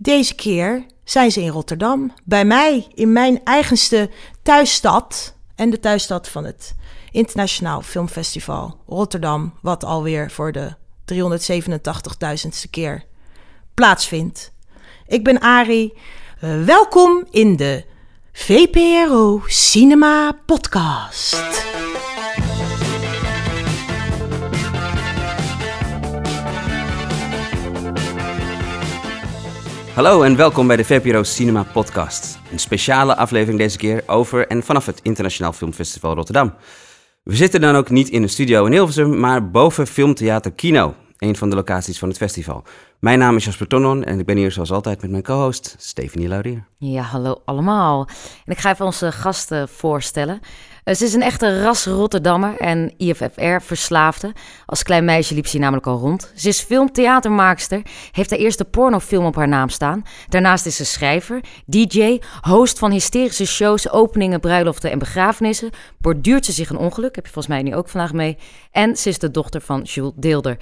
Deze keer zijn ze in Rotterdam, bij mij, in mijn eigenste thuisstad en de thuisstad van het Internationaal Filmfestival Rotterdam, wat alweer voor de 387.000ste keer plaatsvindt. Ik ben Ari. Uh, welkom in de VPRO Cinema Podcast. Hallo en welkom bij de VPRO Cinema Podcast. Een speciale aflevering deze keer over en vanaf het Internationaal Filmfestival Rotterdam. We zitten dan ook niet in een studio in Hilversum, maar boven Filmtheater Kino, een van de locaties van het festival. Mijn naam is Jasper Tonnon en ik ben hier zoals altijd met mijn co-host Stephanie Laurier. Ja, hallo allemaal. En ik ga even onze gasten voorstellen. Eh, ze is een echte ras Rotterdammer en IFFR-verslaafde. Als klein meisje liep ze namelijk al rond. Ze is filmtheatermaakster, heeft haar eerste pornofilm op haar naam staan. Daarnaast is ze schrijver, DJ, host van hysterische shows, openingen, bruiloften en begrafenissen. Borduurt ze zich een ongeluk, heb je volgens mij nu ook vandaag mee. En ze is de dochter van Jules Deelder.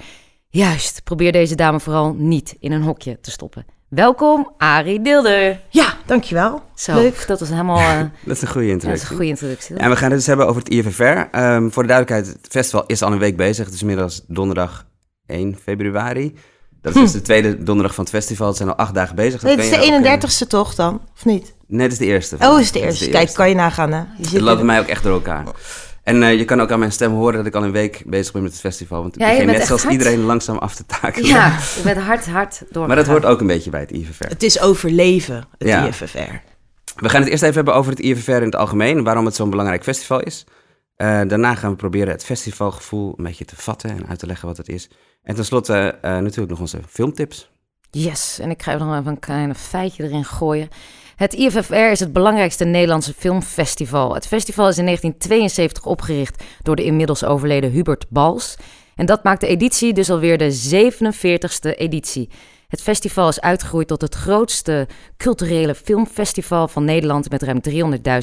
Juist, probeer deze dame vooral niet in een hokje te stoppen. Welkom, Arie Deelder. Ja, dankjewel. Zo, Leuk. Dat was helemaal... Uh, dat is een goede introductie. dat is een goede introductie. En we gaan het dus hebben over het IFFR. Um, voor de duidelijkheid, het festival is al een week bezig. Het is inmiddels donderdag 1 februari. Dat is hm. dus de tweede donderdag van het festival. Het zijn al acht dagen bezig. Dat nee, het is de 31ste toch dan, of niet? Nee, het is de eerste. Oh, is de eerste. Kijk, kan je nagaan hè? Je het loopt mij ook echt door elkaar. En uh, je kan ook aan mijn stem horen dat ik al een week bezig ben met het festival. Want ik ja, begin net zoals hard. iedereen langzaam af te taken. Ja, je bent hard, hard door. Maar dat hoort ook een beetje bij het IFFR. Het is overleven, het ja. IFFR. We gaan het eerst even hebben over het IFFR in het algemeen. Waarom het zo'n belangrijk festival is. Uh, daarna gaan we proberen het festivalgevoel een beetje te vatten en uit te leggen wat het is. En tenslotte uh, natuurlijk nog onze filmtips. Yes, en ik ga nog even een klein feitje erin gooien. Het IFFR is het belangrijkste Nederlandse filmfestival. Het festival is in 1972 opgericht door de inmiddels overleden Hubert Bals. En dat maakt de editie dus alweer de 47ste editie. Het festival is uitgegroeid tot het grootste culturele filmfestival van Nederland met ruim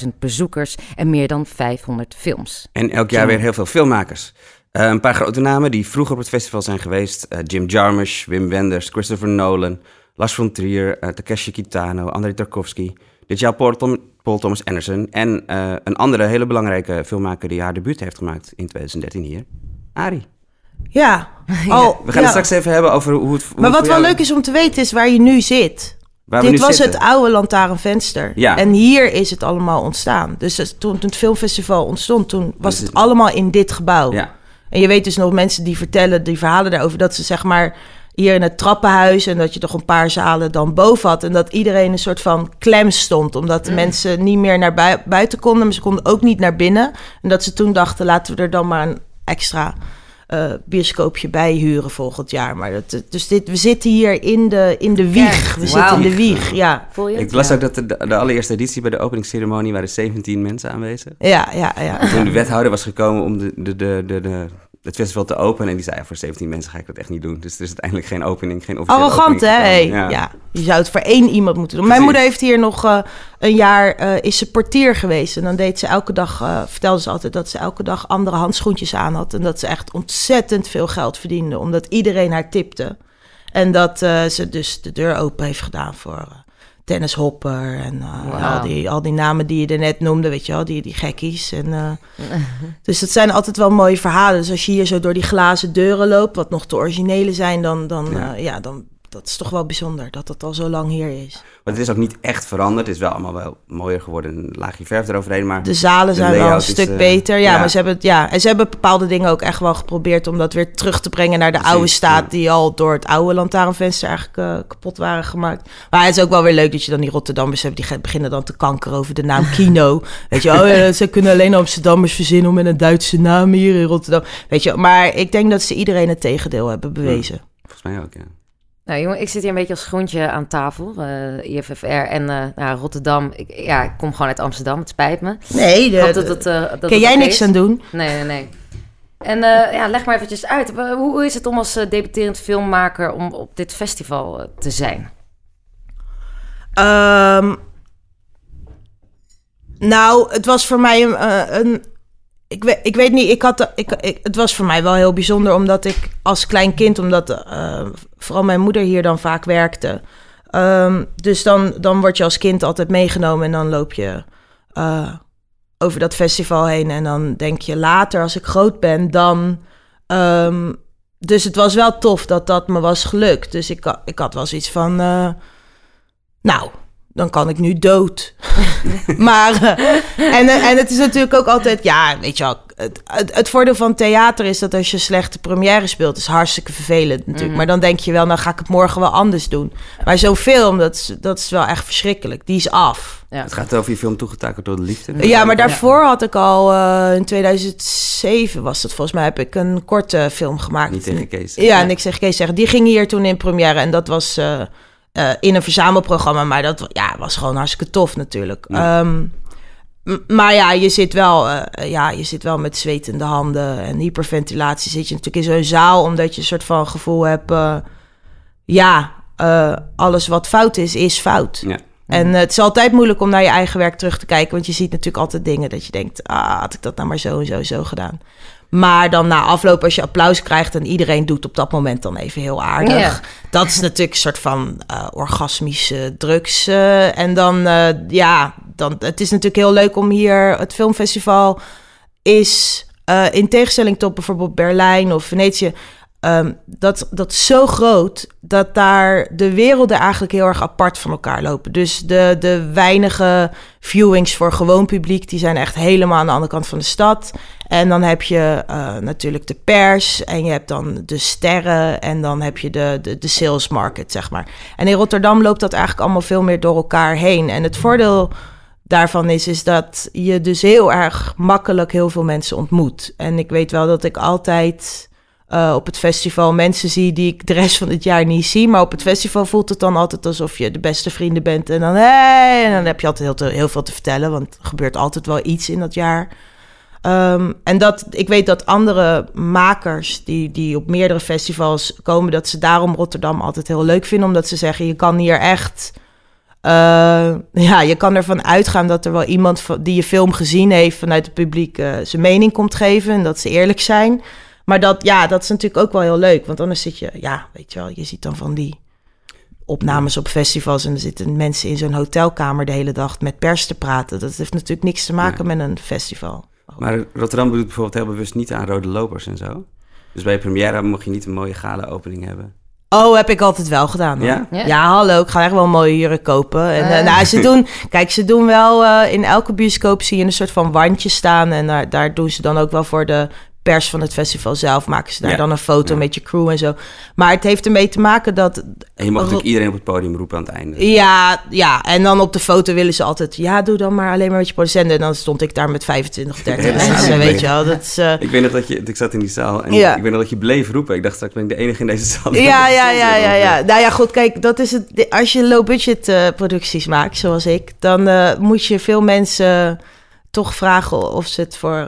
300.000 bezoekers en meer dan 500 films. En elk jaar weer heel veel filmmakers. Uh, een paar grote namen die vroeger op het festival zijn geweest: uh, Jim Jarmusch, Wim Wenders, Christopher Nolan, Lars von Trier, uh, Takeshi Kitano, Andrei Tarkovsky, dit jaar Paul, Tom, Paul Thomas Anderson en uh, een andere hele belangrijke filmmaker die haar debuut heeft gemaakt in 2013 hier, Ari. Ja. Oh, we gaan het straks even hebben over hoe het. Hoe maar wat wel leuk is om te weten is waar je nu zit. Waar Dit was zitten. het oude lantaarnvenster. Ja. En hier is het allemaal ontstaan. Dus toen, toen het filmfestival ontstond, toen was het, het allemaal in dit gebouw. Ja. En je weet dus nog mensen die vertellen die verhalen daarover dat ze zeg maar hier in het trappenhuis en dat je toch een paar zalen dan boven had. En dat iedereen een soort van klem stond, omdat de mm. mensen niet meer naar buiten konden, maar ze konden ook niet naar binnen. En dat ze toen dachten, laten we er dan maar een extra uh, bioscoopje bij huren volgend jaar. Maar dat, dus dit, we zitten hier in de, in de wieg. We zitten in de wieg, ja. Ik las ook dat de, de, allereerste editie bij de openingsceremonie waren 17 mensen aanwezig. Ja, ja, ja. toen de wethouder was gekomen om de, de, de, de, de het festival te openen. En die zei, ja, voor 17 mensen ga ik dat echt niet doen. Dus er is uiteindelijk geen opening, geen officiële Arrogant, hè? Ja. je zou het voor één iemand moeten doen. Mijn moeder heeft hier nog uh, een jaar, uh, is ze portier geweest. En dan deed ze elke dag, uh, vertelde ze altijd dat ze elke dag andere handschoentjes aan had. En dat ze echt ontzettend veel geld verdiende, omdat iedereen haar tipte. En dat ze dus de deur open heeft gedaan voor Dennis Hopper en uh, al, die, al die namen die je er net noemde, weet je wel, die, die gekkies. En, uh, dus dat zijn altijd wel mooie verhalen. Dus als je hier zo door die glazen deuren loopt, wat nog de originele zijn, dan, dan, ja. Uh, ja dan dat is toch wel bijzonder dat dat al zo lang hier is. Maar het is ook niet echt veranderd. Het is wel allemaal wel mooier geworden. Een laagje verf eroverheen. Maar de zalen zijn wel een stuk uh, beter. Ja, maar ze hebben, ja, en ze hebben bepaalde dingen ook echt wel geprobeerd om dat weer terug te brengen naar de oude staat. Die al door het oude lantaarnvenster eigenlijk uh, kapot waren gemaakt. Maar het is ook wel weer leuk dat je dan die Rotterdammers hebt. Die beginnen dan te kanker over de naam Kino. Weet je, oh ze kunnen alleen Amsterdammers verzinnen om met een Duitse naam hier in Rotterdam. Weet je, maar ik denk dat ze iedereen het tegendeel hebben bewezen. volgens mij ook, ja. Nou, jongen, ik zit hier een beetje als groentje aan tafel. Uh, eh, IFFR en uh, nou, Rotterdam. Ik, ja, ik kom gewoon uit Amsterdam. Het spijt me. Nee, de, dat, dat, uh, dat, kan jij niks aan doen? Nee, nee, nee. En ja, leg maar eventjes uit. Hoe is het om als debuterend filmmaker om op dit festival te zijn? Um, nou, het was voor mij een, een ik, weet, ik weet niet, ik had, ik, ik, het was voor mij wel heel bijzonder, omdat ik als klein kind, omdat uh, vooral mijn moeder hier dan vaak werkte, Ehm, dus dan, dan word je als kind altijd meegenomen en dan loop je over dat festival heen. En dan denk je later, als ik groot ben, dan. Ehm, dus het was wel tof dat dat me was gelukt. Dus ik, ik had wel zoiets van. nou, dan kan ik nu dood. maar, uh, en, en het is natuurlijk ook altijd, ja, weet je wel, het, het, voordeel van theater is dat als je slechte première speelt, is hartstikke vervelend natuurlijk. Mhm. Maar dan denk je wel, nou ga ik het morgen wel anders doen. Maar zo'n film, dat is, dat is wel echt verschrikkelijk. Die is af. Ja. Het gaat over je film toegetakeld door de liefde. Ja, maar daarvoor had ik al, uh, in 2007 was het volgens mij, heb ik een korte film gemaakt. Niet tegen Kees. Ja, en ik zeg Kees zeggen. Die ging hier toen in première en dat was... Uh, uh, in een verzamelprogramma. Maar dat ja, was gewoon hartstikke tof natuurlijk. Um, maar ja, je zit wel, uh, ja, je zit wel met zwetende handen en hyperventilatie. Zit je natuurlijk in zo'n zaal, omdat je een soort van gevoel hebt... Uh, ja, alles wat fout is, is fout. Ja. En het is altijd moeilijk om naar je eigen werk terug te kijken. Want je ziet natuurlijk altijd dingen dat je denkt... ah, had ik dat nou maar zo en zo zo gedaan. Maar dan na afloop, als je applaus krijgt en iedereen doet op dat moment dan even heel aardig. Dat is natuurlijk een soort van uh, orgasmische drugs. Uh, en dan, uh, ja, dan, het is natuurlijk heel leuk om hier. Het filmfestival is in tegenstelling tot bijvoorbeeld Berlijn of Venetië Ehm, dat, dat is zo groot dat daar de werelden eigenlijk heel erg apart van elkaar lopen. Dus de, de weinige viewings voor gewoon publiek, die zijn echt helemaal aan de andere kant van de stad. En dan heb je uh, natuurlijk de pers en je hebt dan de sterren en dan heb je de, de, de sales market, zeg maar. En in Rotterdam loopt dat eigenlijk allemaal veel meer door elkaar heen. En het voordeel daarvan is, is dat je dus heel erg makkelijk heel veel mensen ontmoet. En ik weet wel dat ik altijd uh, op het festival mensen zie die ik de rest van het jaar niet zie. Maar op het festival voelt het dan altijd alsof je de beste vrienden bent. En dan, hey, en dan heb je altijd heel, veel te vertellen, want er gebeurt altijd wel iets in dat jaar. Um, en dat, ik weet dat andere makers die, die op meerdere festivals komen, dat ze daarom Rotterdam altijd heel leuk vinden. Omdat ze zeggen, je kan hier echt. Uh, ja, je kan ervan uitgaan dat er wel iemand die je film gezien heeft vanuit het publiek uh, zijn mening komt geven. En dat ze eerlijk zijn. Maar dat, ja, dat is natuurlijk ook wel heel leuk. Want anders zit je, ja, weet je wel, je ziet dan van die opnames op festivals en er zitten mensen in zo'n hotelkamer de hele dag met pers te praten. Dat heeft natuurlijk niks te maken met een festival. Maar Rotterdam doet bijvoorbeeld heel bewust niet aan rode lopers en zo. Dus bij première mocht je niet een mooie gala-opening hebben. Oh, heb ik altijd wel gedaan. Ja? ja? hallo, ik ga echt wel mooie jurk kopen. En, uh. nou, ze doen, kijk, ze doen wel uh, in elke bioscoop zie je een soort van wandje staan. En daar, daar doen ze dan ook wel voor de pers van het festival zelf maken ze daar dan een foto met je crew en zo. Maar het heeft ermee te maken dat. En je mag natuurlijk iedereen op het podium roepen aan het einde. Ja, ja. En dan op de foto willen ze altijd. Ja, doe dan maar alleen maar met je producenten. En dan stond ik daar met 25, 30 mensen. Weet je wel. Dat is, uh... Ik weet nog dat je. Ik zat in die zaal en ja. ik weet nog dat je bleef roepen. Ik dacht straks ben ik de enige in deze zaal. Ja, ja, ja, ja, ja. Nou ja, goed. Kijk, dat is het. Als je low budget uh, producties maakt, zoals ik, dan uh, moet je veel mensen toch vragen of ze het voor.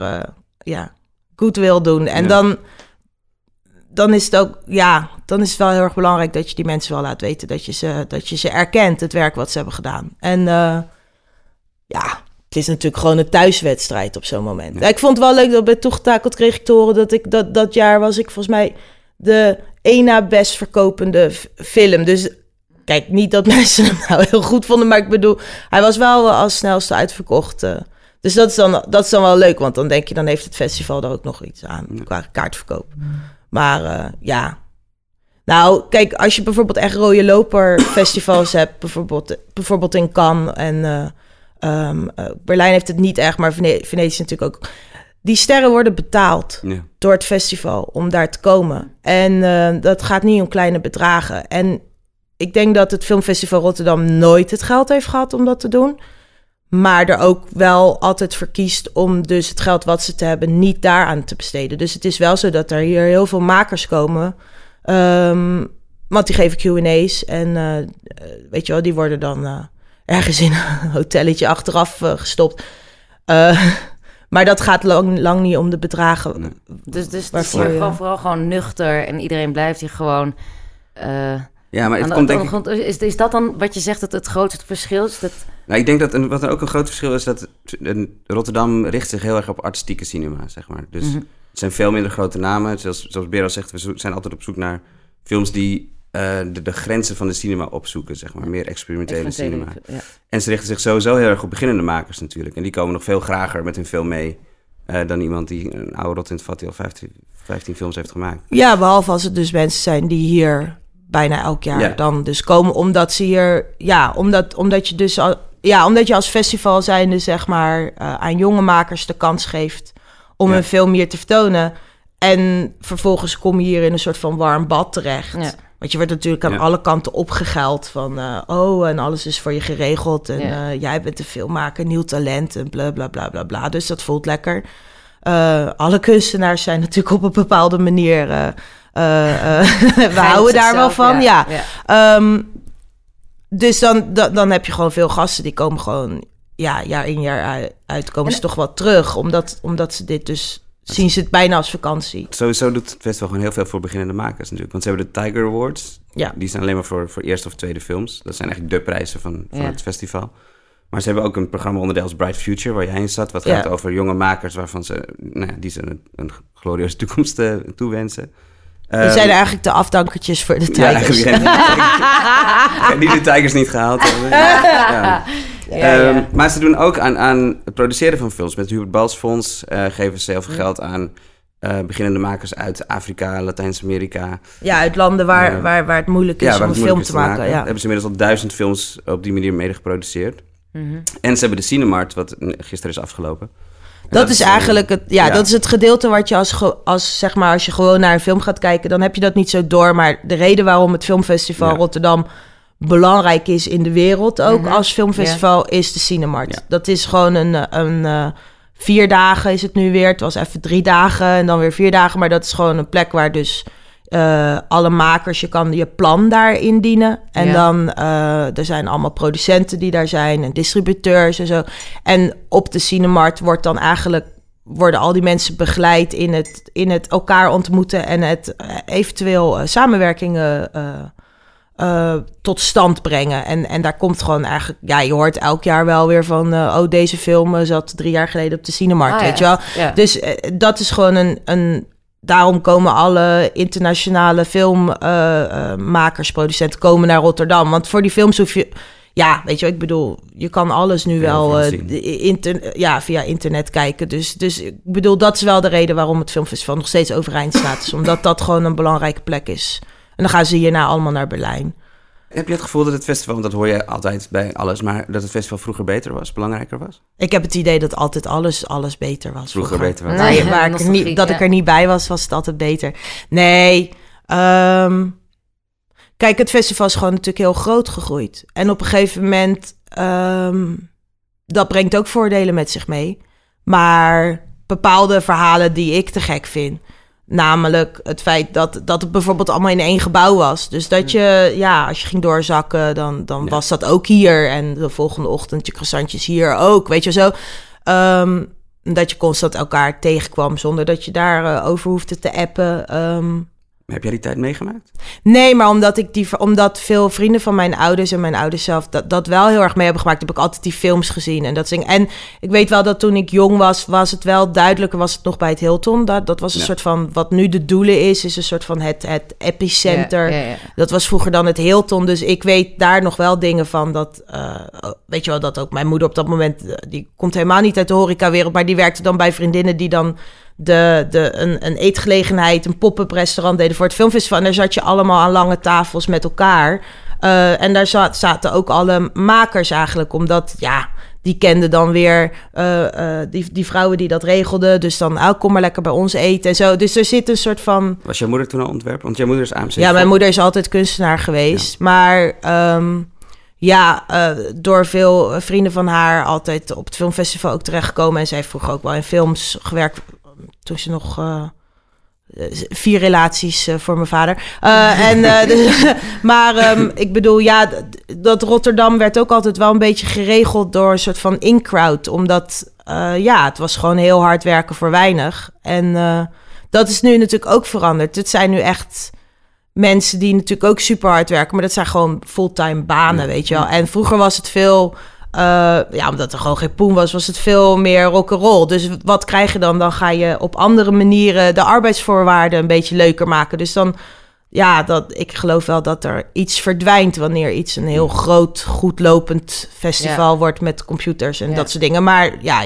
ja, goed wil doen. En dan, dan is het ook, ja, dan is het wel heel erg belangrijk dat je die mensen wel laat weten dat je ze, dat je ze erkent, het werk wat ze hebben gedaan. En uh, ja, het is natuurlijk gewoon een thuiswedstrijd op zo'n moment. Ik vond het wel leuk dat bij Toegetakeld kreeg ik te horen dat ik dat, dat jaar was ik volgens mij de één na best verkopende film. Dus kijk, niet dat mensen hem nou heel goed vonden, maar ik bedoel, hij was wel als snelste uitverkocht. Uh, dus dat is, dan, dat is dan wel leuk, want dan denk je, dan heeft het festival er ook nog iets aan qua kaartverkoop. Maar uh, ja. Nou, kijk, als je bijvoorbeeld echt rode loper festivals hebt, bijvoorbeeld, bijvoorbeeld in Cannes en uh, um, Berlijn heeft het niet echt, maar Venetië natuurlijk ook. Die sterren worden betaald door het festival om daar te komen. En dat gaat niet om kleine bedragen. En ik denk dat het Filmfestival Rotterdam nooit het geld heeft gehad om dat te doen. Maar er ook wel altijd verkiest om dus het geld wat ze te hebben niet daaraan te besteden. Dus het is wel zo dat er hier heel veel makers komen. Um, want die geven QA's. En uh, weet je wel, die worden dan uh, ergens in een hotelletje achteraf uh, gestopt. maar dat gaat lang, lang niet om de bedragen. Dus, dus het is hier gewoon, vooral gewoon nuchter en iedereen blijft hier gewoon. Ja, maar het komt denk ik... Is, is dat dan wat je zegt dat het grootste verschil is? Dat nou, ik denk dat een, wat er ook een groot verschil is, dat Rotterdam richt zich heel erg op artistieke cinema, zeg maar. Dus mhm. het zijn veel minder grote namen. Zoals, zoals Bero zegt, we zijn altijd op zoek naar films die de, de, grenzen van de cinema opzoeken, zeg maar. Meer experimentele cinema. En ze richten zich sowieso heel erg op beginnende makers natuurlijk. En die komen nog veel grager met hun film mee... dan iemand die een oude rot in het vat die al 15, 15 films heeft gemaakt. Ja, behalve als het dus mensen zijn die hier bijna elk jaar dan dus komen. Omdat ze hier... Ja, omdat, omdat je dus... Al, ja, omdat je als festival zijnde zeg maar aan jonge makers de kans geeft om een film hier te vertonen. En vervolgens kom je hier in een soort van warm bad terecht. Want je wordt natuurlijk aan alle kanten opgegeld van... Uh, oh, en alles is voor je geregeld. En uh, jij bent een filmmaker, nieuw talent en bla, bla, bla, bla, bla. Dus dat voelt lekker. Uh, alle kunstenaars zijn natuurlijk op een bepaalde manier... we houden daar wel van, ja. ja. Um, dus dan, dan, dan heb je gewoon veel gasten die komen gewoon ja, jaar in jaar uit, komen ze toch wel terug. Omdat, omdat ze dit dus zien ze het bijna als vakantie. Sowieso doet het festival gewoon heel veel voor beginnende makers natuurlijk. Want ze hebben de Tiger Awards. Ja. Die zijn alleen maar voor, voor eerste of tweede films. Dat zijn eigenlijk de prijzen van, van het festival. Maar ze hebben ook een programma onderdeel als Bright Future, waar jij in zat. Wat gaat over jonge makers waarvan ze, nou, die ze een, een glorieuze toekomst uh, toewensen. Die um, zijn eigenlijk de afdankertjes voor de Tigers. Ja, die de Tigers niet gehaald hebben. Ja. Ja, um, maar ze doen ook aan, aan het produceren van films. Met het Hubert Bals Fonds uh, geven ze heel veel geld aan uh, beginnende makers uit Afrika, Latijns-Amerika. Ja, uit landen waar, uh, waar, waar het moeilijk is om een film te maken. maken. Ja. Hebben ze inmiddels al duizend films op die manier mede geproduceerd. Mm -hmm. En ze hebben de Cinemart, wat gisteren is afgelopen. Dat, is eigenlijk het, ja, dat is het gedeelte wat je als, als, zeg maar, als je gewoon naar een film gaat kijken, dan heb je dat niet zo door. Maar de reden waarom het Filmfestival Rotterdam belangrijk is in de wereld, ook mhm. als filmfestival, is de Cinemart. Dat is gewoon een, een uh, vier dagen is het nu weer. Het was even drie dagen en dan weer vier dagen. Maar dat is gewoon een plek waar dus uh, alle makers, je kan je plan daar indienen. En dan, uh, er zijn allemaal producenten die daar zijn en distributeurs en zo. En op de Cinemart wordt dan eigenlijk worden al die mensen begeleid in het, in het elkaar ontmoeten en het eventueel samenwerkingen uh, tot stand brengen. En, en daar komt gewoon eigenlijk... Ja, je hoort elk jaar wel weer van... Uh, oh, deze film zat drie jaar geleden op de Cinemarkt, ah, weet je wel? Ja. Dus dat is gewoon een... een daarom komen alle internationale filmmakers, producenten... komen naar Rotterdam. Want voor die films hoef je... Ja, weet je, ik bedoel, je kan alles nu wel inter, ja, via internet kijken. Dus, dus ik bedoel, dat is wel de reden waarom het filmfestival nog steeds overeind staat. Is omdat dat gewoon een belangrijke plek is. En dan gaan ze hierna allemaal naar Berlijn. Heb je het gevoel dat het festival, want dat hoor je altijd bij alles, maar dat het festival vroeger beter was, belangrijker was? Ik heb het idee dat altijd alles, alles beter was. Vroeger, beter was. Nee, waar ik niet, dat ik er niet bij was, was het altijd beter. Nee, um, kijk, het festival is gewoon natuurlijk heel groot gegroeid. En op een gegeven moment, um, dat brengt ook voordelen met zich mee. Maar bepaalde verhalen die ik te gek vind, Namelijk het feit dat, dat het bijvoorbeeld allemaal in één gebouw was. Dus dat je, ja, als je ging doorzakken, dan, dan was dat ook hier. En de volgende ochtend je croissantjes hier ook, weet je zo. Um, dat je constant elkaar tegenkwam zonder dat je daar uh, over hoefde te appen. Um, heb jij die tijd meegemaakt? Nee, maar omdat, ik die, omdat veel vrienden van mijn ouders en mijn ouders zelf dat, dat wel heel erg mee hebben gemaakt, heb ik altijd die films gezien. En, dat en ik weet wel dat toen ik jong was, was het wel duidelijker, was het nog bij het Hilton. Dat, dat was een soort van, wat nu de doelen is, is een soort van het, het epicenter. Ja, ja, dat was vroeger dan het Hilton. Dus ik weet daar nog wel dingen van dat, uh, weet je wel, dat ook mijn moeder op dat moment, eh, die komt helemaal niet uit de horecawereld, maar die werkte dan bij vriendinnen die dan de, de, een, een eetgelegenheid, een pop-up restaurant deden voor het filmfestival. En daar zat je allemaal aan lange tafels met elkaar. Uh, en daar zat, zaten ook alle makers eigenlijk, omdat ja, die kenden dan weer uh, uh, die, die vrouwen die dat regelden. Dus dan, oh, kom maar lekker bij ons eten en zo. Dus er zit een soort van... Was jouw moeder toen al ontwerp? Want jouw moeder is AMC. Ja, mijn moeder is altijd kunstenaar geweest. Ja. Maar um, ja, uh, door veel vrienden van haar altijd op het filmfestival ook terechtgekomen. En zij heeft vroeger ook wel in films gewerkt toen ze nog uh, vier relaties uh, voor mijn vader. Uh, en, dus, maar um, ik bedoel, ja, dat Rotterdam werd ook altijd wel een beetje geregeld door een soort van in-crowd. Omdat, ja, het was gewoon heel hard werken voor weinig. En dat is nu natuurlijk ook veranderd. Het zijn nu echt mensen die natuurlijk ook super hard werken, maar dat zijn gewoon fulltime banen, weet je wel. En vroeger was het veel uh, ja, omdat er gewoon geen poen was, was het veel meer rock'n'roll. Dus wat krijg je dan? Dan ga je op andere manieren de arbeidsvoorwaarden een beetje leuker maken. Dus dan, ja, dat, ik geloof wel dat er iets verdwijnt wanneer iets een heel groot, goed lopend festival wordt met computers en dat soort dingen. Maar ja,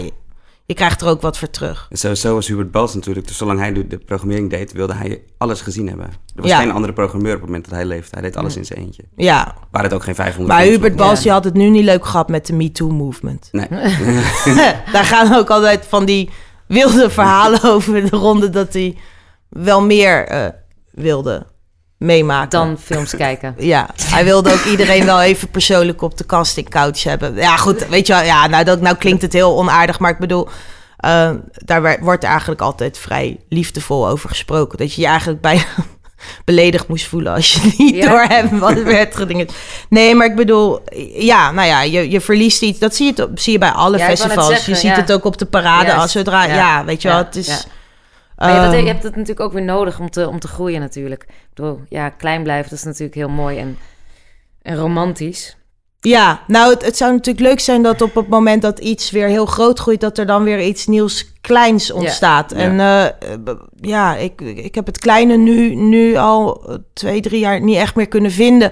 je krijgt er ook wat voor terug. Zo, zo was Hubert Bals natuurlijk. Dus zolang hij de programmering deed, wilde hij alles gezien hebben. Er was geen andere programmeur op het moment dat hij leefde. Hij deed alles in zijn eentje. Ja. Waar het ook geen 500 Maar Hubert Bals, ja. had het nu niet leuk gehad met de MeToo-movement. Nee. Daar gaan ook altijd van die wilde verhalen over de ronde... dat hij wel meer uh, wilde meemaken. Dan films kijken. Ja, hij wilde ook iedereen wel even persoonlijk op de casting couch hebben. Ja, goed, weet je wel, ja, nou, dat, nou klinkt het heel onaardig, maar ik bedoel, uh, daar wordt eigenlijk altijd vrij liefdevol over gesproken. Dat je je eigenlijk bijna beledigd moest voelen als je niet ja. door hebt wat er werd gedingen. Nee, maar ik bedoel, ja, nou ja, je, je verliest iets. Dat zie je, zie je bij alle festivals. je ziet het ook op de parade als zodra, ja, weet je wel, het is... Maar je, je, hebt het natuurlijk ook weer nodig om te, om te groeien natuurlijk. Ik bedoel, ja, klein blijven, dat is natuurlijk heel mooi en, en romantisch. Ja, nou, het, het, zou natuurlijk leuk zijn dat op het moment dat iets weer heel groot groeit, dat er dan weer iets nieuws kleins ontstaat. En ja, uh, ja ik, ik heb het kleine nu, nu al twee, drie jaar niet echt meer kunnen vinden.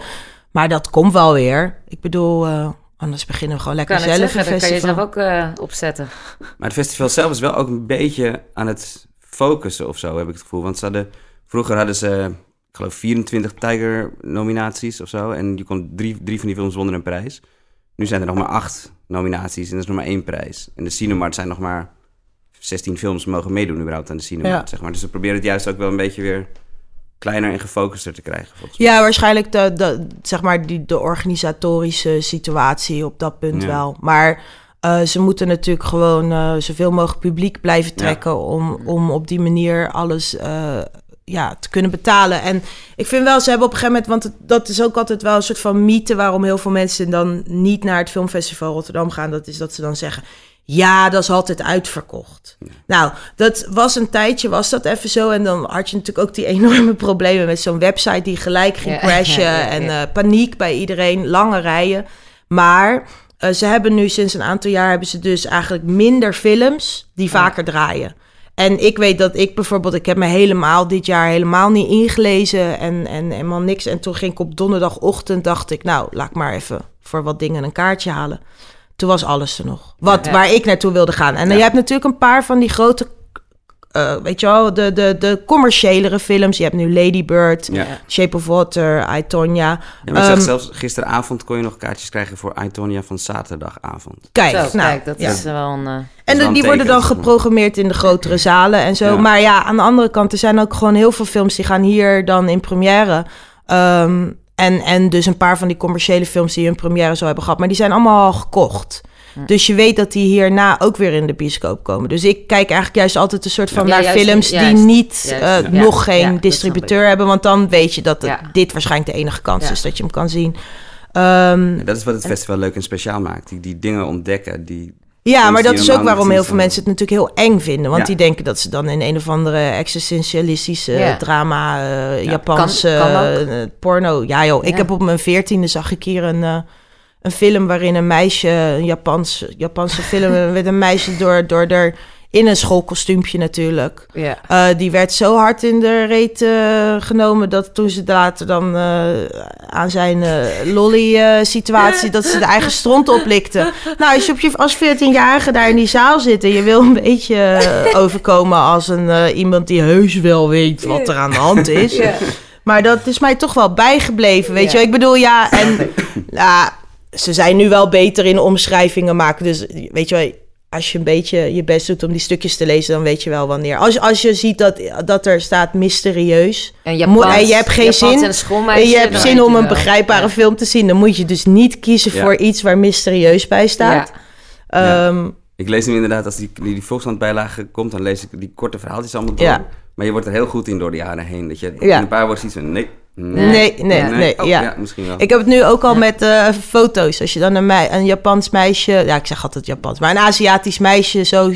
Maar dat komt wel weer. Ik bedoel, uh, anders beginnen we gewoon lekker zelf zeggen, een festival. kan je zelf ook uh, opzetten. Maar het festival zelf is wel ook een beetje aan het focussen of zo, heb ik het gevoel. Want ze hadden, vroeger hadden ze, ik geloof, 24 Tiger-nominaties of zo. En je kon drie, drie van die films zonder een prijs. Nu zijn er nog maar acht nominaties en er is nog maar één prijs. En de Cinemart zijn nog maar 16 films mogen meedoen überhaupt aan de Cinemart, zeg maar. Dus ze proberen het juist ook wel een beetje weer kleiner en gefocuster te krijgen. Volgens mij. Ja, waarschijnlijk de, de, zeg maar die, de organisatorische situatie op dat punt wel. Maar uh, ze moeten natuurlijk gewoon uh, zoveel mogelijk publiek blijven trekken om, om op die manier alles uh, ja, te kunnen betalen. En ik vind wel, ze hebben op een gegeven moment, want dat is ook altijd wel een soort van mythe waarom heel veel mensen dan niet naar het filmfestival Rotterdam gaan. Dat is dat ze dan zeggen. Ja, dat is altijd uitverkocht. Nou, dat was een tijdje, was dat even zo. En dan had je natuurlijk ook die enorme problemen met zo'n website die gelijk ging crashen. en paniek bij iedereen, lange rijen. Maar uh, ze hebben nu sinds een aantal jaar hebben ze dus eigenlijk minder films die vaker draaien. En ik weet dat ik bijvoorbeeld, ik heb me helemaal dit jaar helemaal niet ingelezen en, en helemaal niks. En toen ging ik op donderdagochtend, dacht ik, nou, laat ik maar even voor wat dingen een kaartje halen. Toen was alles er nog. Wat, Waar ik naartoe wilde gaan. En je hebt natuurlijk een paar van die grote uh, weet je wel, de, de, de commerciëlere films. Je hebt nu Lady Bird, Shape of Water, I, Tonya. Ja, maar um, zelfs gisteravond kon je nog kaartjes krijgen voor I, Tonya van zaterdagavond. Kijk, zo, nou, kijk dat is wel een... Uh, en die worden dan geprogrammeerd in de grotere zalen en zo. Maar ja, aan de andere kant, er zijn ook gewoon heel veel films die gaan hier dan in première. Um, en, en dus een paar van die commerciële films die een première zo hebben gehad. Maar die zijn allemaal al gekocht. Dus je weet dat die hierna ook weer in de bioscoop komen. Dus ik kijk eigenlijk juist altijd een soort van naar films die niet uh, nog geen distributeur hebben. Want dan weet je dat dit waarschijnlijk de enige kans is dat je hem kan zien. Um, dat is wat het festival leuk en speciaal maakt. Die, die dingen ontdekken, die, ja, maar dat is ook waarom heel veel mensen het natuurlijk heel eng vinden. Want die denken dat ze dan in een of andere existentialistische drama, uh, Japanse uh, porno. Ja joh, ik heb op mijn veertiende zag ik hier een, uh, een film waarin een meisje, een Japans, Japanse film met een meisje door, door er in een schoolkostuumpje natuurlijk. Ja. Uh, die werd zo hard in de reet uh, genomen dat toen ze later dan uh, aan zijn lolly-situatie, dat ze de eigen stront oplikte. Nou, als je, op je als 14-jarige daar in die zaal zit en je wil een beetje overkomen als een, iemand die heus wel weet wat er aan de hand is. Ja. Maar dat is mij toch wel bijgebleven, weet je. Ik bedoel, ja, en ja, ze zijn nu wel beter in omschrijvingen maken. Dus weet je wel, als je een beetje je best doet om die stukjes te lezen, dan weet je wel wanneer. Als, als je ziet dat, dat er staat mysterieus. En, Japans, en je hebt geen zin. En je hebt zin om een begrijpbare film te zien. Dan moet je dus niet kiezen voor iets waar mysterieus bij staat. Ja. Um, ik lees nu inderdaad, als die, die, die Volkskrant-bijlage komt, dan lees ik die korte verhaaltjes allemaal door. Maar je wordt er heel goed in door de jaren heen. Dat je in een paar woorden ziet van, nee, Nee, nee, nee. Oh, ja. misschien wel. Ik heb het nu ook al met uh, foto's. Als je dan een, mei een Japans meisje, ja, ik zeg altijd Japans, maar een Aziatisch meisje zo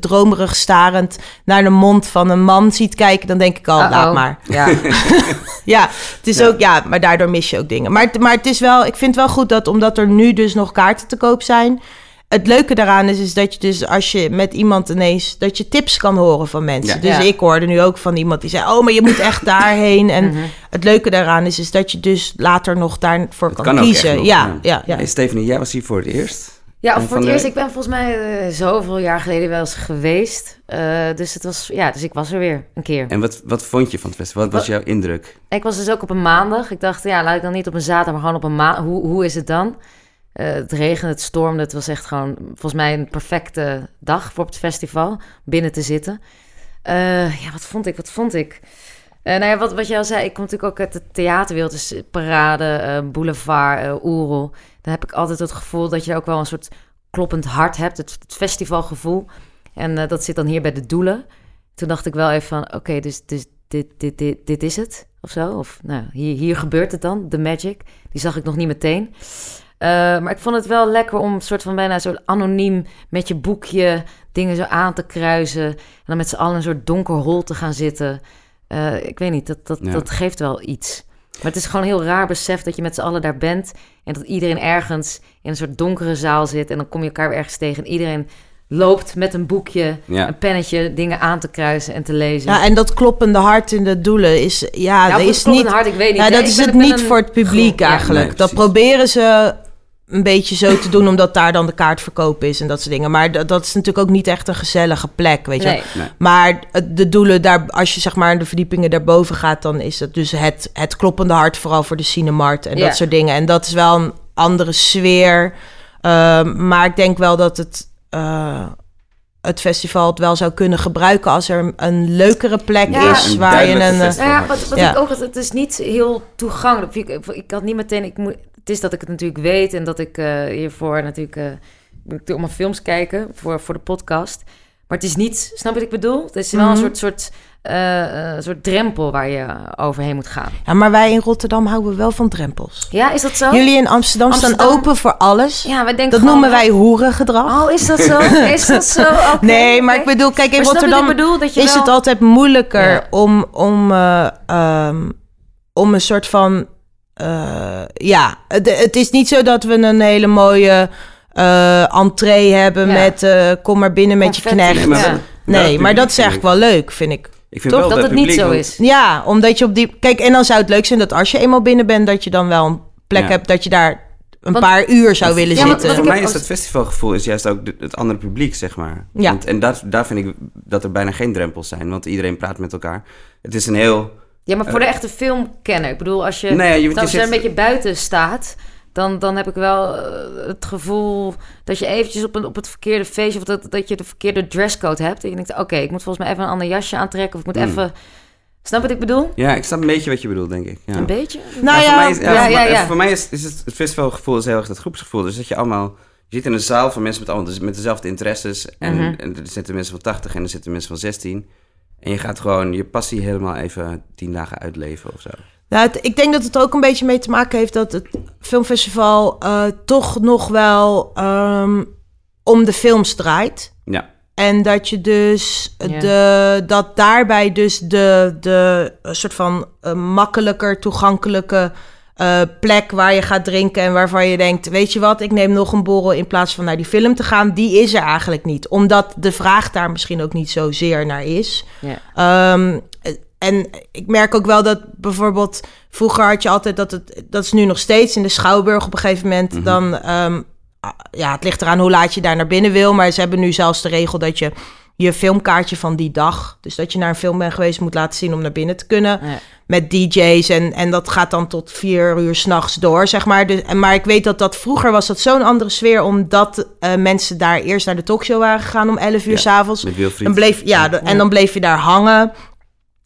dromerig starend naar de mond van een man ziet kijken, dan denk ik al, laat maar. Ja. ja, het is ook, ja, maar daardoor mis je ook dingen. Maar, maar het is wel, ik vind het wel goed dat, omdat er nu dus nog kaarten te koop zijn het leuke daaraan is, is dat je dus als je met iemand ineens... dat je tips kan horen van mensen. Dus ik hoorde nu ook van iemand die zei... oh, maar je moet echt daarheen. En mhm. het leuke daaraan is, is dat je dus later nog daarvoor kan, kan kiezen. ja, ja, ja. Hey, Stephanie, jij was hier voor het eerst. Ja, voor het eerst. Ik ben volgens mij uh, zoveel jaar geleden wel eens geweest. Uh, dus, het was, ja, dus ik was er weer een keer. En wat, wat vond je van het festival? Wat was jouw indruk? Ik was dus ook op een maandag. Ik dacht, ja, laat ik dan niet op een zaterdag, maar gewoon op een maandag. Hoe, hoe is het dan? Uh, het regende, het stormde. Het was echt gewoon volgens mij een perfecte dag voor op het festival. Binnen te zitten. ja, wat vond ik? Wat vond ik? nou ja, wat, wat jij al zei, ik kom natuurlijk ook uit de theaterwereld. Dus Parade, Boulevard, uh, Oerol dan heb ik altijd het gevoel dat je ook wel een soort kloppend hart hebt, het, festivalgevoel. En uh, dat zit dan hier bij de doelen. Toen dacht ik wel even van, oké, dus, dus dit, dit, dit, dit is het, of zo. Of nou, hier, hier gebeurt het dan, de magic. Die zag ik nog niet meteen. Uh, maar ik vond het wel lekker om een soort van bijna zo anoniem met je boekje dingen zo aan te kruisen. En dan met z'n allen een soort donker hol te gaan zitten. Uh, ik weet niet, dat, dat, dat geeft wel iets. Maar het is gewoon een heel raar besef dat je met z'n allen daar bent. En dat iedereen ergens in een soort donkere zaal zit. En dan kom je elkaar weer ergens tegen. En iedereen loopt met een boekje, een pennetje, dingen aan te kruisen en te lezen. Ja, en dat kloppende hart in de doelen is... Ja, dat is niet... hart, ik weet niet. Ja, dat is het niet voor het publiek eigenlijk. dat proberen ze een beetje zo te doen, omdat daar dan de kaartverkoop is en dat soort dingen. Maar dat, dat is natuurlijk ook niet echt een gezellige plek, weet je. Nee. Maar de doelen daar, als je zeg maar de verdiepingen daarboven gaat, dan is dat dus het, het kloppende hart, vooral voor de Cinemart en dat soort dingen. En dat is wel een andere sfeer. Ehm, maar ik denk wel dat het. Uh, het festival het wel zou kunnen gebruiken als er een leukere plek is waar je een. Uh, ja, wat, wat ik ook, het is niet heel toegankelijk. Ik, ik had niet meteen, ik moet, het is dat ik het natuurlijk weet en dat ik uh, hiervoor natuurlijk uh, allemaal films kijken voor, voor de podcast. Maar het is niet, snap je wat ik bedoel? Het is wel een mhm. soort, soort, uh, soort drempel waar je overheen moet gaan. Ja, maar wij in Rotterdam houden wel van drempels. Ja, is dat zo? Jullie in Amsterdam, staan open voor alles. Ja, wij denken dat noemen wij hoerengedrag. Oh, is dat zo? Is dat zo? nee, maar ik bedoel, kijk, in Rotterdam bedoel, dat je is het altijd moeilijker om, om, um, om een soort van uh, ja, het, het, is niet zo dat we een hele mooie uh, entree hebben met uh, kom maar binnen met je knecht. Nee, maar, nee, maar dat is eigenlijk wel leuk, vind ik. Ik vind Toch wel dat, het niet zo is. Ja, omdat je op die... Kijk, en dan zou het leuk zijn dat als je eenmaal binnen bent... dat je dan wel een plek hebt dat je daar een paar uur zou willen zitten. Voor mij is dat festivalgevoel is juist ook het andere publiek, zeg maar. Ja. Want, en daar, daar vind ik dat er bijna geen drempels zijn. Want iedereen praat met elkaar. Het is een heel ja, maar voor de eh, echte filmkenner. Ik bedoel, als je, nee, je, als je, een beetje buiten staat... Dan, dan heb ik wel eh, het gevoel dat je eventjes op, een, op het verkeerde feestje... of dat, dat je de verkeerde dresscode hebt. En je denkt, oké, ik moet volgens mij even een ander jasje aantrekken... of ik moet mm. even... Snap wat ik bedoel? Ja, ik snap een beetje wat je bedoelt, denk ik. Ja. Een beetje? Nou ja, voor mij is, ja, ja, ja, Voor mij is, is het, het festivalgevoel is heel erg dat groepsgevoel. Dus dat je allemaal... Je zit in een zaal van mensen met, allemaal, met dezelfde interesses. En, en er zitten mensen van 80 en er zitten mensen van 16. En je gaat gewoon je passie helemaal even tien dagen uitleven of zo. Nou, ik denk dat het ook een beetje mee te maken heeft dat het filmfestival uh, toch nog wel um, om de films draait. Ja. En dat je dus de, dat daarbij dus de, de soort van uh, makkelijker toegankelijke uh, plek waar je gaat drinken en waarvan je denkt, weet je wat, ik neem nog een borrel in plaats van naar die film te gaan, die is er eigenlijk niet. Omdat de vraag daar misschien ook niet zozeer naar is. Ja. Um, en ik merk ook wel dat bijvoorbeeld, vroeger had je altijd dat het, dat is nu nog steeds in de Schouwburg op een gegeven moment, mm -hmm. dan, um, ja, het ligt eraan hoe laat je daar naar binnen wil, maar ze hebben nu zelfs de regel dat je je filmkaartje van die dag. Dus dat je naar een film bent geweest, moet laten zien om naar binnen te kunnen. Met DJ's. En, en dat gaat dan tot vier uur s'nachts door, zeg maar. Dus, maar ik weet dat dat vroeger was dat zo'n andere sfeer. Omdat uh, mensen daar eerst naar de talkshow waren gegaan om 11 uur ja, s'avonds. En, bleef, ja, en dan bleef je daar hangen.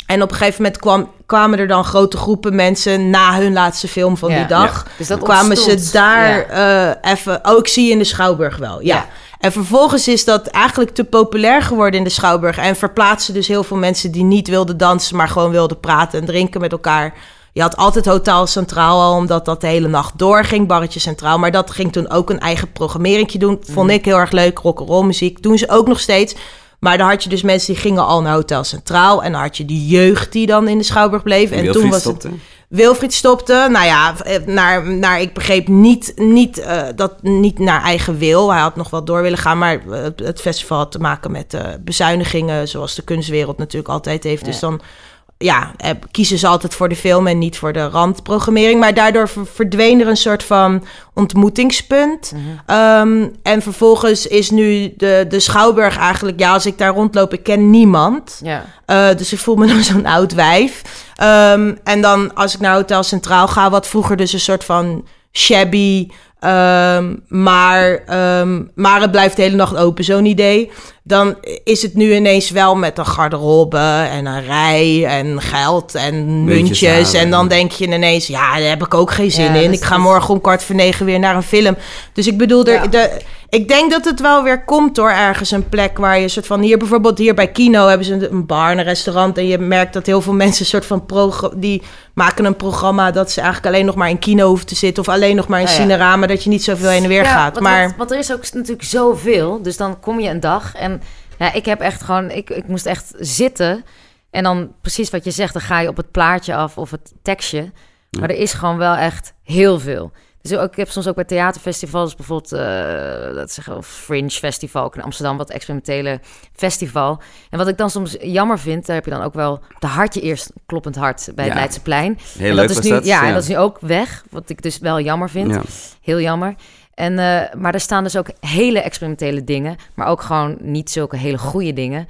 En op een gegeven moment kwam, kwamen er dan grote groepen mensen na hun laatste film van die dag. Dus dat kwamen ze daar uh, even. Oh, ik zie je in de Schouwburg wel. ja. En vervolgens is dat eigenlijk te populair geworden in de Schouwburg. En verplaatsen dus heel veel mensen die niet wilden dansen, maar gewoon wilden praten en drinken met elkaar. Je had altijd Hotel Centraal al, omdat dat de hele nacht doorging, Barretje Centraal. Maar dat ging toen ook een eigen programmering doen. Vond mhm. ik heel erg leuk, rock'n'roll muziek. Doen ze ook nog steeds. Maar dan had je dus mensen die gingen al naar Hotel Centraal. En dan had je die jeugd die dan in de Schouwburg bleef. En, toen was het... Wilfried stopte. Nou ja, naar, naar ik begreep niet, niet, dat, niet naar eigen wil. Hij had nog wel door willen gaan, maar het, festival had te maken met bezuinigingen, zoals de kunstwereld natuurlijk altijd heeft. Dus dan ja, eh, kiezen ze altijd voor de film en niet voor de randprogrammering. Maar daardoor verdween er een soort van ontmoetingspunt. Mhm. Ehm, en vervolgens is nu de, de Schouwburg eigenlijk... Ja, als ik daar rondloop, ik ken niemand. Ja. Uh, dus ik voel me dan zo'n oud wijf. Um, en dan als ik naar Hotel Centraal ga... wat vroeger dus een soort van shabby... Um, maar, um, maar het blijft de hele nacht open, zo'n idee. Dan is het nu ineens wel met een garderobe en een rij en geld en muntjes. En dan denk je ineens, ja, daar heb ik ook geen zin in. Ik ga morgen om kwart voor negen weer naar een film. Dus ik bedoel, er, de, ik denk dat het wel weer komt door ergens een plek waar je soort van... Hier bijvoorbeeld, hier bij Kino hebben ze een bar, een restaurant... en je merkt dat heel veel mensen soort van... die maken een programma dat ze eigenlijk alleen nog maar in kino hoeven te zitten... of alleen nog maar in ja, cinerama, dat je niet zoveel heen en weer gaat. Want, maar... want, er is ook natuurlijk zoveel, dus dan kom je een dag... en ja, ik heb echt gewoon... Ik, ik moest echt zitten... En dan precies wat je zegt, dan ga je op het plaatje af of het tekstje. Maar er is gewoon wel echt heel veel. Dus ook, ik heb soms ook bij theaterfestivals, bijvoorbeeld, uh, dat zeggen Fringe Festival, ook in Amsterdam, wat experimentele festival. En wat ik dan soms jammer vind, daar heb je dan ook wel de hartje eerst kloppend hart bij het Leidseplein. Heel en leuk dat is nu, dat. Ja, en dat is nu ook weg, wat ik dus wel jammer vind. Heel jammer. En, uh, maar er staan dus ook hele experimentele dingen, maar ook gewoon niet zulke hele goede dingen.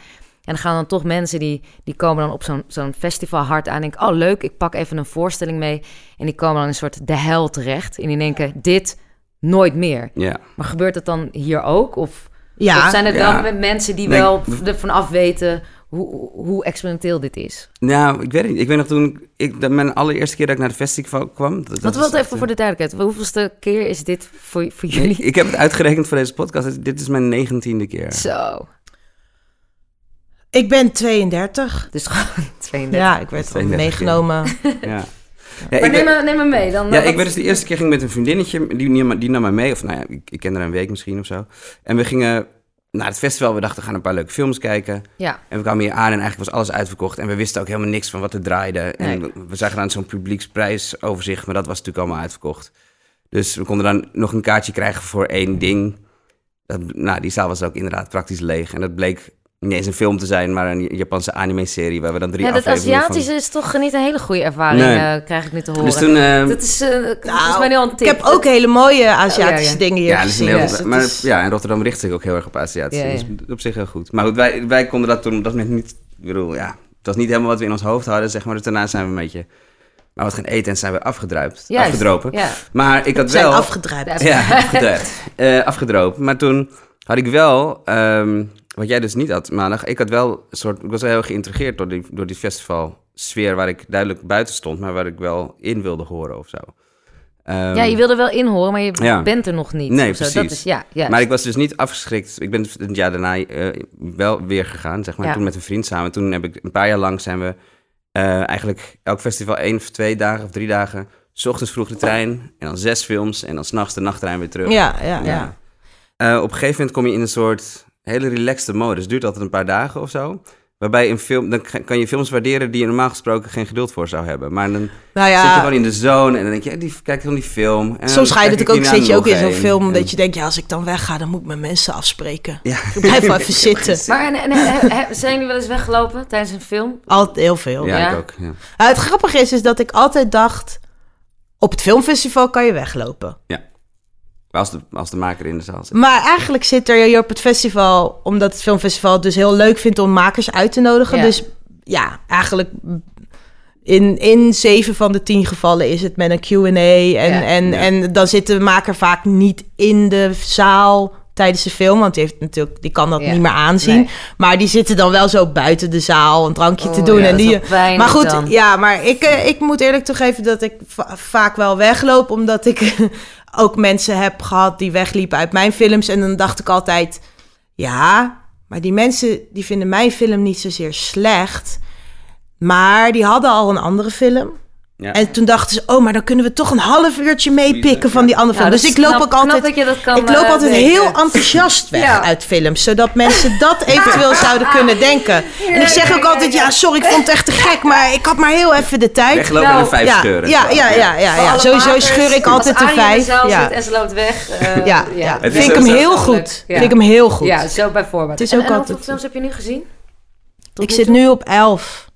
En dan gaan dan toch mensen die, die komen dan op zo'n zo'n festival hard aan. En denken, oh leuk, ik pak even een voorstelling mee. En die komen dan in een soort de hel terecht. En die denken, dit nooit meer. Ja. Maar gebeurt dat dan hier ook? Of, ja. of zijn er dan mensen die nee, wel ervan af weten hoe, hoe experimenteel dit is? Nou, ik weet niet. Ik weet nog toen ik mijn allereerste keer dat ik naar de festival kwam. Dat, Wat wil even voor de duidelijkheid? Hoeveelste keer is dit voor, voor jullie? ik heb het uitgerekend voor deze podcast. Dit is mijn negentiende keer. Zo. Ik ben 32. Dus gewoon 32. Ja, ik werd gewoon meegenomen. ja. Ja, maar neem, me, neem me mee dan. Ja, ik werd dus de eerste keer ging met een vriendinnetje, die, die nam mij mee. Of nou ja, ik, ik kende haar een week misschien of zo. En we gingen naar het festival. We dachten, we gaan een paar leuke films kijken. Ja. En we kwamen hier aan en eigenlijk was alles uitverkocht. En we wisten ook helemaal niks van wat er draaide. En we, zagen dan zo'n publieksprijsoverzicht, maar dat was natuurlijk allemaal uitverkocht. Dus we konden dan nog een kaartje krijgen voor één ding. Dat, nou, die zaal was ook inderdaad praktisch leeg. En dat bleek niet eens een film te zijn, maar een Japanse anime-serie waar we dan drie ja, afleveringen Ja, dat Aziatische is toch niet een hele goede ervaring, nee. uh, krijg ik nu te horen. Dus toen, uh, dat is, uh, nou, mij al een tip. Ik heb ook hele mooie Aziatische oh, ja, dingen hier ja, gezien. Heel, dus maar is... ja, en Rotterdam richt zich ook heel erg op Aziatische. Ja, Dus op zich heel goed. Maar goed, wij, wij konden dat toen op dat moment niet... Ik bedoel, ja, het was niet helemaal wat we in ons hoofd hadden, zeg maar. Dus daarna zijn we een beetje... Maar wat gaan eten en zijn we afgedruipt. Juist, afgedropen. Ja. Maar ik had wel... afgedruipt. Ja, afgedruipt. afgedropen. Maar toen had ik wel... Um, wat jij dus niet had maandag. Ik had wel een soort. Ik was wel heel geïntrigeerd door die, door die festivalsfeer waar ik duidelijk buiten stond, maar waar ik wel in wilde horen of zo. Um, ja, je wilde wel inhoren, maar je bent er nog niet. Nee, precies. Dat is, ja, Maar ik was dus niet afgeschrikt. Ik ben het jaar daarna uh, wel weer gegaan, zeg maar. Ja. Toen met een vriend samen. Toen heb ik een paar jaar lang zijn we uh, eigenlijk elk festival één of twee dagen of drie dagen. S ochtends vroeg de trein en dan zes films en dan s'nachts de nachttrein weer terug. Ja, ja, ja. Uh, op een gegeven moment kom je in een soort hele relaxte modus. duurt altijd een paar dagen of zo. Waarbij een film, dan kan je films waarderen die je normaal gesproken geen geduld voor zou hebben. Maar dan nou ja, zit je gewoon in de zone en dan denk je, die, kijk dan die film. En Soms ga je natuurlijk ook, zit je ook in zo'n film dat je denkt, ja, als ik dan wegga, dan moet ik met mensen afspreken. Ja. Ik blijf wel even zitten. Maar en, en, zijn jullie wel eens weggelopen tijdens een film? Altijd heel veel. Ja, ja. ik ook. Ja. Nou, het grappige is, is dat ik altijd dacht, op het filmfestival kan je weglopen. Ja. Als de, als de maker in de zaal zit. Maar eigenlijk zit er hier op het festival, omdat het filmfestival het dus heel leuk vindt om makers uit te nodigen. Dus ja, eigenlijk in, in zeven van de tien gevallen is het met een QA. En, en, en dan zit de maker vaak niet in de zaal tijdens de film. Want die, heeft natuurlijk, die kan dat niet meer aanzien. Maar die zitten dan wel zo buiten de zaal een drankje te oh, doen. en die, maar goed, ja, maar ik, eh, ik moet eerlijk toegeven dat ik vaak wel wegloop. Omdat ik ook mensen heb gehad die wegliepen uit mijn films. En dan dacht ik altijd, ja, maar die mensen die vinden mijn film niet zozeer slecht. Maar die hadden al een andere film. Ja. En toen dachten ze, oh, maar dan kunnen we toch een half uurtje meepikken van die andere film. dus ik loop ook altijd, ik loop uh, altijd heel enthousiast weg uit films, zodat mensen dat eventueel zouden kunnen denken. En ik zeg ook altijd, ja, sorry, ik vond het echt te gek, maar ik had maar heel even de tijd. Weglopen nou, en vijf ja, scheuren. Ja, ja, ja, ja, ja, sowieso scheur ik altijd de vijf. Ja. En ze loopt weg. Uh, ja, ja. vind ik hem heel goed. Vind ik hem heel goed. Ja, zo bijvoorbeeld. Het is ook hoeveel films heb je nu gezien? ik zit nu op elf.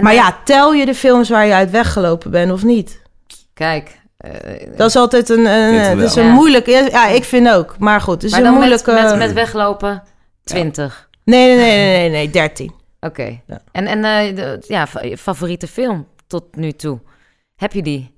Maar ja, tel je de films waar je uit weggelopen bent of niet? Kijk. Uh, dat is altijd een, een, is een moeilijke... Ja, ik vind ook. Maar goed, het is een moeilijke... Met, met, met weglopen 20? Nee, nee, nee, nee, nee, nee 13. Oké. Ja. En, en uh, de, ja, favoriete film tot nu toe? Heb je die?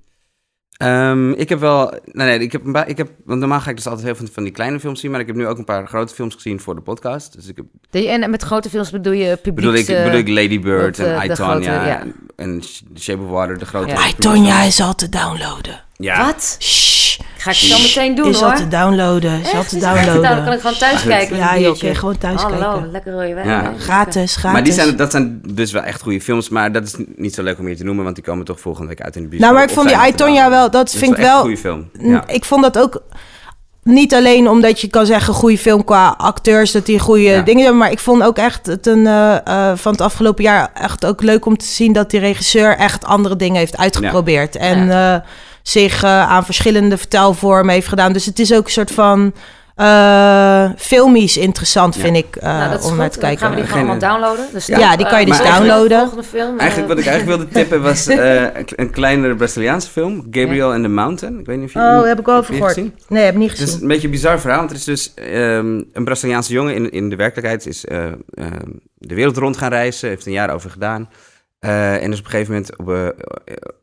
Um, ik heb wel. Nee, nee, ik heb, een ik heb. Want normaal ga ik dus altijd heel veel van die kleine films zien. Maar ik heb nu ook een paar grote films gezien voor de podcast. Dus ik heb. En met grote films bedoel je publiek? Bedoel ik, bedoel ik Lady Bird en I, Tonya. Ja. En Shape of Water, de grote. Ja. I, Tonya is al te downloaden. Ja. Wat? Shh. Ga ik zo meteen doen is hoor. Is al te downloaden. Is al te downloaden. Dan kan ik gewoon thuis kijken. Ja, je kan gewoon thuis Hallo, kijken. Hallo, lekker rode wijn. Ja. Gratis, gratis. Maar die zijn, dat zijn dus wel echt goede films. Maar dat is niet zo leuk om hier te noemen, want die komen toch volgende week uit in de buurt. Nou, maar ik vond die Aitonia wel, dat vind ik wel... een goede film. Ja. Ik vond dat ook niet alleen omdat je kan zeggen goede film qua acteurs, dat die goede dingen hebben. Maar ik vond ook echt het een, uh, uh, van het afgelopen jaar echt ook leuk om te zien dat die regisseur echt andere dingen heeft uitgeprobeerd. Ja. En uh, zich aan verschillende vertelvormen heeft gedaan. Dus het is ook een soort van uh, filmisch interessant, vind ik, uh, nou, om naar te kijken. gaan we die gewoon allemaal downloaden. Dus ja, die kan je dus downloaden. Film, eigenlijk wat ik eigenlijk wilde tippen was uh, een kleinere Braziliaanse film, Gabriel and the Mountain. Ik weet niet of je Oh, heb ik wel over gehoord. Nee, heb ik niet gezien. Het is een beetje een bizar verhaal, want er is dus um, een Braziliaanse jongen in, in de werkelijkheid is de wereld rond gaan reizen, heeft een jaar over gedaan. En is op een gegeven moment op,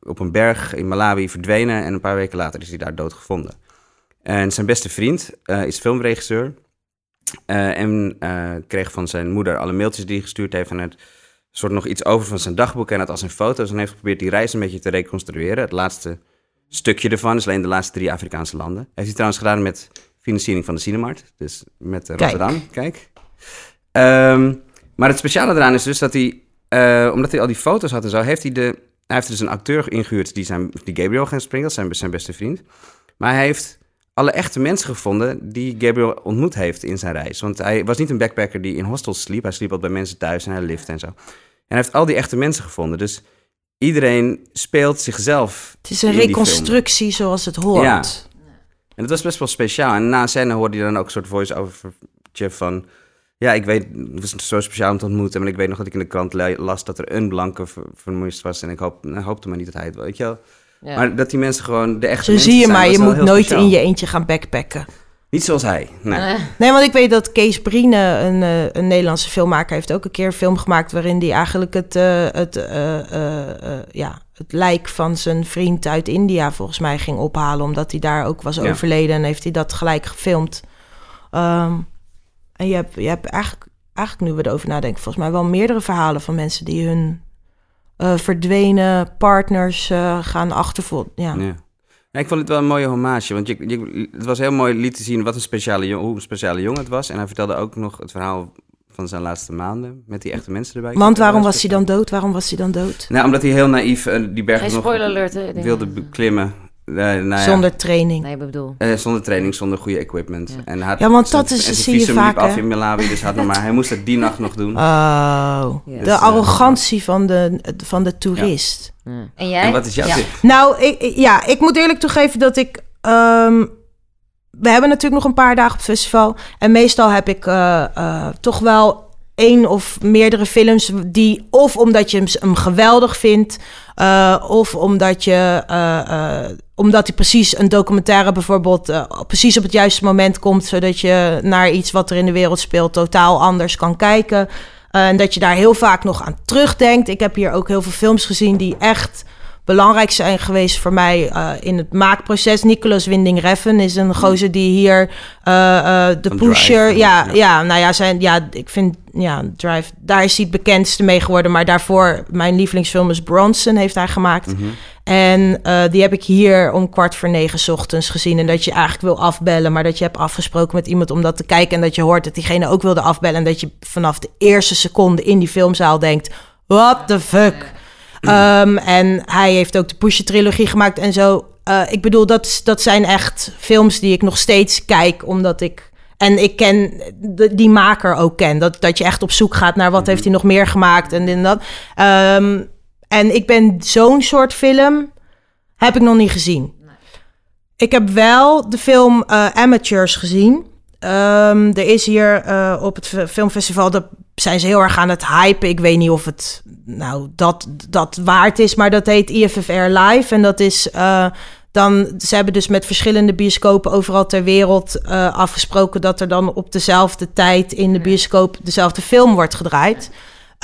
op een berg in Malawi verdwenen en een paar weken later is hij daar dood gevonden. En zijn beste vriend uh, is filmregisseur. En kreeg van zijn moeder alle mailtjes die hij gestuurd heeft. En het soort nog iets over van zijn dagboek en het als een foto's. En heeft geprobeerd die reis een beetje te reconstrueren. Het laatste stukje ervan is alleen de laatste drie Afrikaanse landen. Heeft hij trouwens gedaan met financiering van de Cinemart. Dus met Rotterdam. Kijk. Um, maar het speciale eraan is dus dat hij, omdat hij al die foto's had en zo, heeft hij de. Hij heeft dus een acteur ingehuurd die, zijn, die Gabriel gaan springen, zijn, zijn beste vriend. Maar hij heeft alle echte mensen gevonden die Gabriel ontmoet heeft in zijn reis. Want hij was niet een backpacker die in hostels sliep. Hij sliep altijd bij mensen thuis en hij lift en zo. En hij heeft al die echte mensen gevonden. Dus iedereen speelt zichzelf. Het is een reconstructie zoals het hoort. Ja. En dat was best wel speciaal. En na scène hoorde je dan ook een soort voice-overtje van... Ja, ik weet, het was zo speciaal om te ontmoeten. Maar ik weet nog dat ik in de krant las dat er een blanke vermoeid was. En ik hoop, hoopte maar niet dat hij het... Weet je wel? Maar dat die mensen gewoon de echte Zo zie je maar, je moet nooit in je eentje gaan backpacken. Niet zoals hij. Nee. nee, want ik weet dat Kees Brine, een, uh, een Nederlandse filmmaker, heeft ook een keer een film gemaakt waarin hij eigenlijk het, uh, het, uh, ja, het lijk van zijn vriend uit India volgens mij ging ophalen, omdat hij daar ook was overleden en heeft hij dat gelijk gefilmd. Um, en je hebt, je hebt eigenlijk, eigenlijk nu we erover nadenken, volgens mij wel meerdere verhalen van mensen die hun uh, verdwenen partners uh, gaan achtervolgen. Ja. ja. Ja, ik vond het wel een mooie hommage, want je, je, het was heel mooi liet te zien wat een speciale hoe een speciale jongen het was. En hij vertelde ook nog het verhaal van zijn laatste maanden met die echte mensen erbij. Want waarom was hij dan dood? Waarom was hij dan dood? Nou, omdat hij heel naïef uh, die berg nog wilde beklimmen. Nou zonder training. Nee, bedoel. Uh, zonder training, zonder goede equipment. Ja, en had, ja want dat is, zie je vaak, af in Malawi, dus had nog maar, hij moest het die nacht nog doen. Oh, de dus, arrogantie van, de, van de toerist. Ja. En jij? En wat is jouw tip? Nou, ik, ja, ik moet eerlijk toegeven dat ik... Um, we hebben natuurlijk nog een paar dagen op het festival. En meestal heb ik uh, uh, toch wel één of meerdere films die... of omdat je hem geweldig vindt... Uh, of omdat je omdat hij precies een documentaire bijvoorbeeld precies op het juiste moment komt, zodat je naar iets wat er in de wereld speelt totaal anders kan kijken. En dat je daar heel vaak nog aan terugdenkt. Ik heb hier ook heel veel films gezien die echt belangrijk zijn geweest voor mij uh, in het maakproces. Nicolas Winding Reffen is een gozer die hier de pusher. ja, ja, nou ja, zijn, ja, ik vind ja, Drive, daar is hij het bekendste mee geworden. Maar daarvoor, mijn lievelingsfilm is Bronson, heeft hij gemaakt. Mm -hmm. En uh, die heb ik hier om kwart voor negen ochtends gezien. En dat je eigenlijk wil afbellen, maar dat je hebt afgesproken met iemand om dat te kijken. En dat je hoort dat diegene ook wilde afbellen. En dat je vanaf de eerste seconde in die filmzaal denkt: what the fuck? Ehm, en hij heeft ook de Pusher-trilogie gemaakt en zo. Uh, ik bedoel, dat, dat zijn echt films die ik nog steeds kijk, omdat ik... En ik ken de, die maker ook ken. Dat, dat je echt op zoek gaat naar wat mhm. heeft hij nog meer gemaakt en dit en dat. Um, en ik ben zo'n soort film heb ik nog niet gezien. Ik heb wel de film uh, Amateurs gezien. Um, er is hier uh, op het filmfestival, dat zijn ze heel erg aan het hypen. Ik weet niet of het nou dat, dat waard is, maar dat heet IFFR Live. En dat is uh, dan, ze hebben dus met verschillende bioscopen overal ter wereld uh, afgesproken dat er dan op dezelfde tijd in de bioscoop dezelfde film wordt gedraaid.